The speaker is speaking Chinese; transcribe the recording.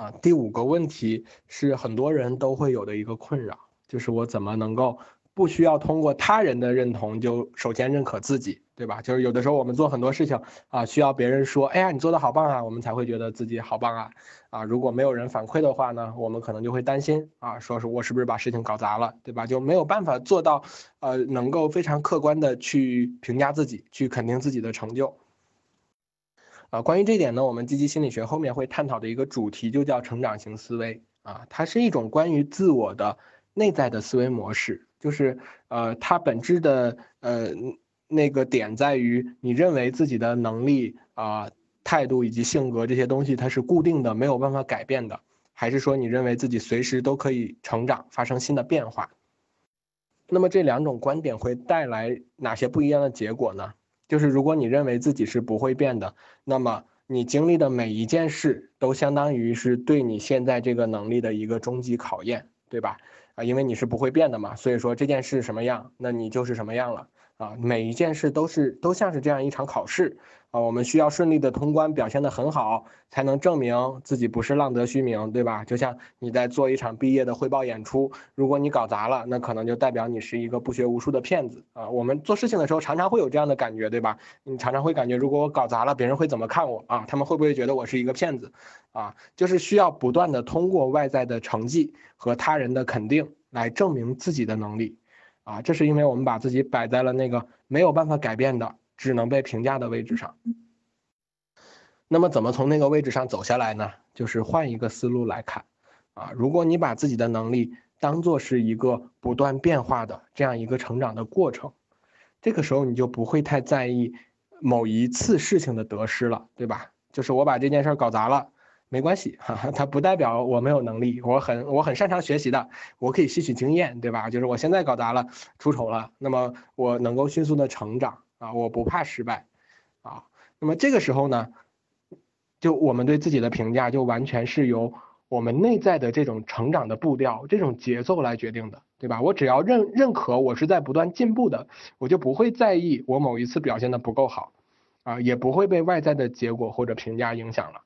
啊，第五个问题是很多人都会有的一个困扰，就是我怎么能够不需要通过他人的认同就首先认可自己，对吧？就是有的时候我们做很多事情啊，需要别人说，哎呀，你做的好棒啊，我们才会觉得自己好棒啊。啊，如果没有人反馈的话呢，我们可能就会担心啊，说是我是不是把事情搞砸了，对吧？就没有办法做到，呃，能够非常客观的去评价自己，去肯定自己的成就。啊，关于这点呢，我们积极心理学后面会探讨的一个主题就叫成长型思维啊，它是一种关于自我的内在的思维模式，就是呃，它本质的呃那个点在于你认为自己的能力啊、态度以及性格这些东西它是固定的，没有办法改变的，还是说你认为自己随时都可以成长，发生新的变化？那么这两种观点会带来哪些不一样的结果呢？就是如果你认为自己是不会变的，那么你经历的每一件事都相当于是对你现在这个能力的一个终极考验，对吧？啊，因为你是不会变的嘛，所以说这件事什么样，那你就是什么样了。啊，每一件事都是都像是这样一场考试啊，我们需要顺利的通关，表现的很好，才能证明自己不是浪得虚名，对吧？就像你在做一场毕业的汇报演出，如果你搞砸了，那可能就代表你是一个不学无术的骗子啊。我们做事情的时候常常会有这样的感觉，对吧？你常常会感觉，如果我搞砸了，别人会怎么看我啊？他们会不会觉得我是一个骗子啊？就是需要不断的通过外在的成绩和他人的肯定来证明自己的能力。啊，这是因为我们把自己摆在了那个没有办法改变的、只能被评价的位置上。那么，怎么从那个位置上走下来呢？就是换一个思路来看。啊，如果你把自己的能力当做是一个不断变化的这样一个成长的过程，这个时候你就不会太在意某一次事情的得失了，对吧？就是我把这件事搞砸了。没关系，哈哈，它不代表我没有能力，我很我很擅长学习的，我可以吸取经验，对吧？就是我现在搞砸了，出丑了，那么我能够迅速的成长啊，我不怕失败，啊，那么这个时候呢，就我们对自己的评价就完全是由我们内在的这种成长的步调、这种节奏来决定的，对吧？我只要认认可我是在不断进步的，我就不会在意我某一次表现的不够好，啊，也不会被外在的结果或者评价影响了。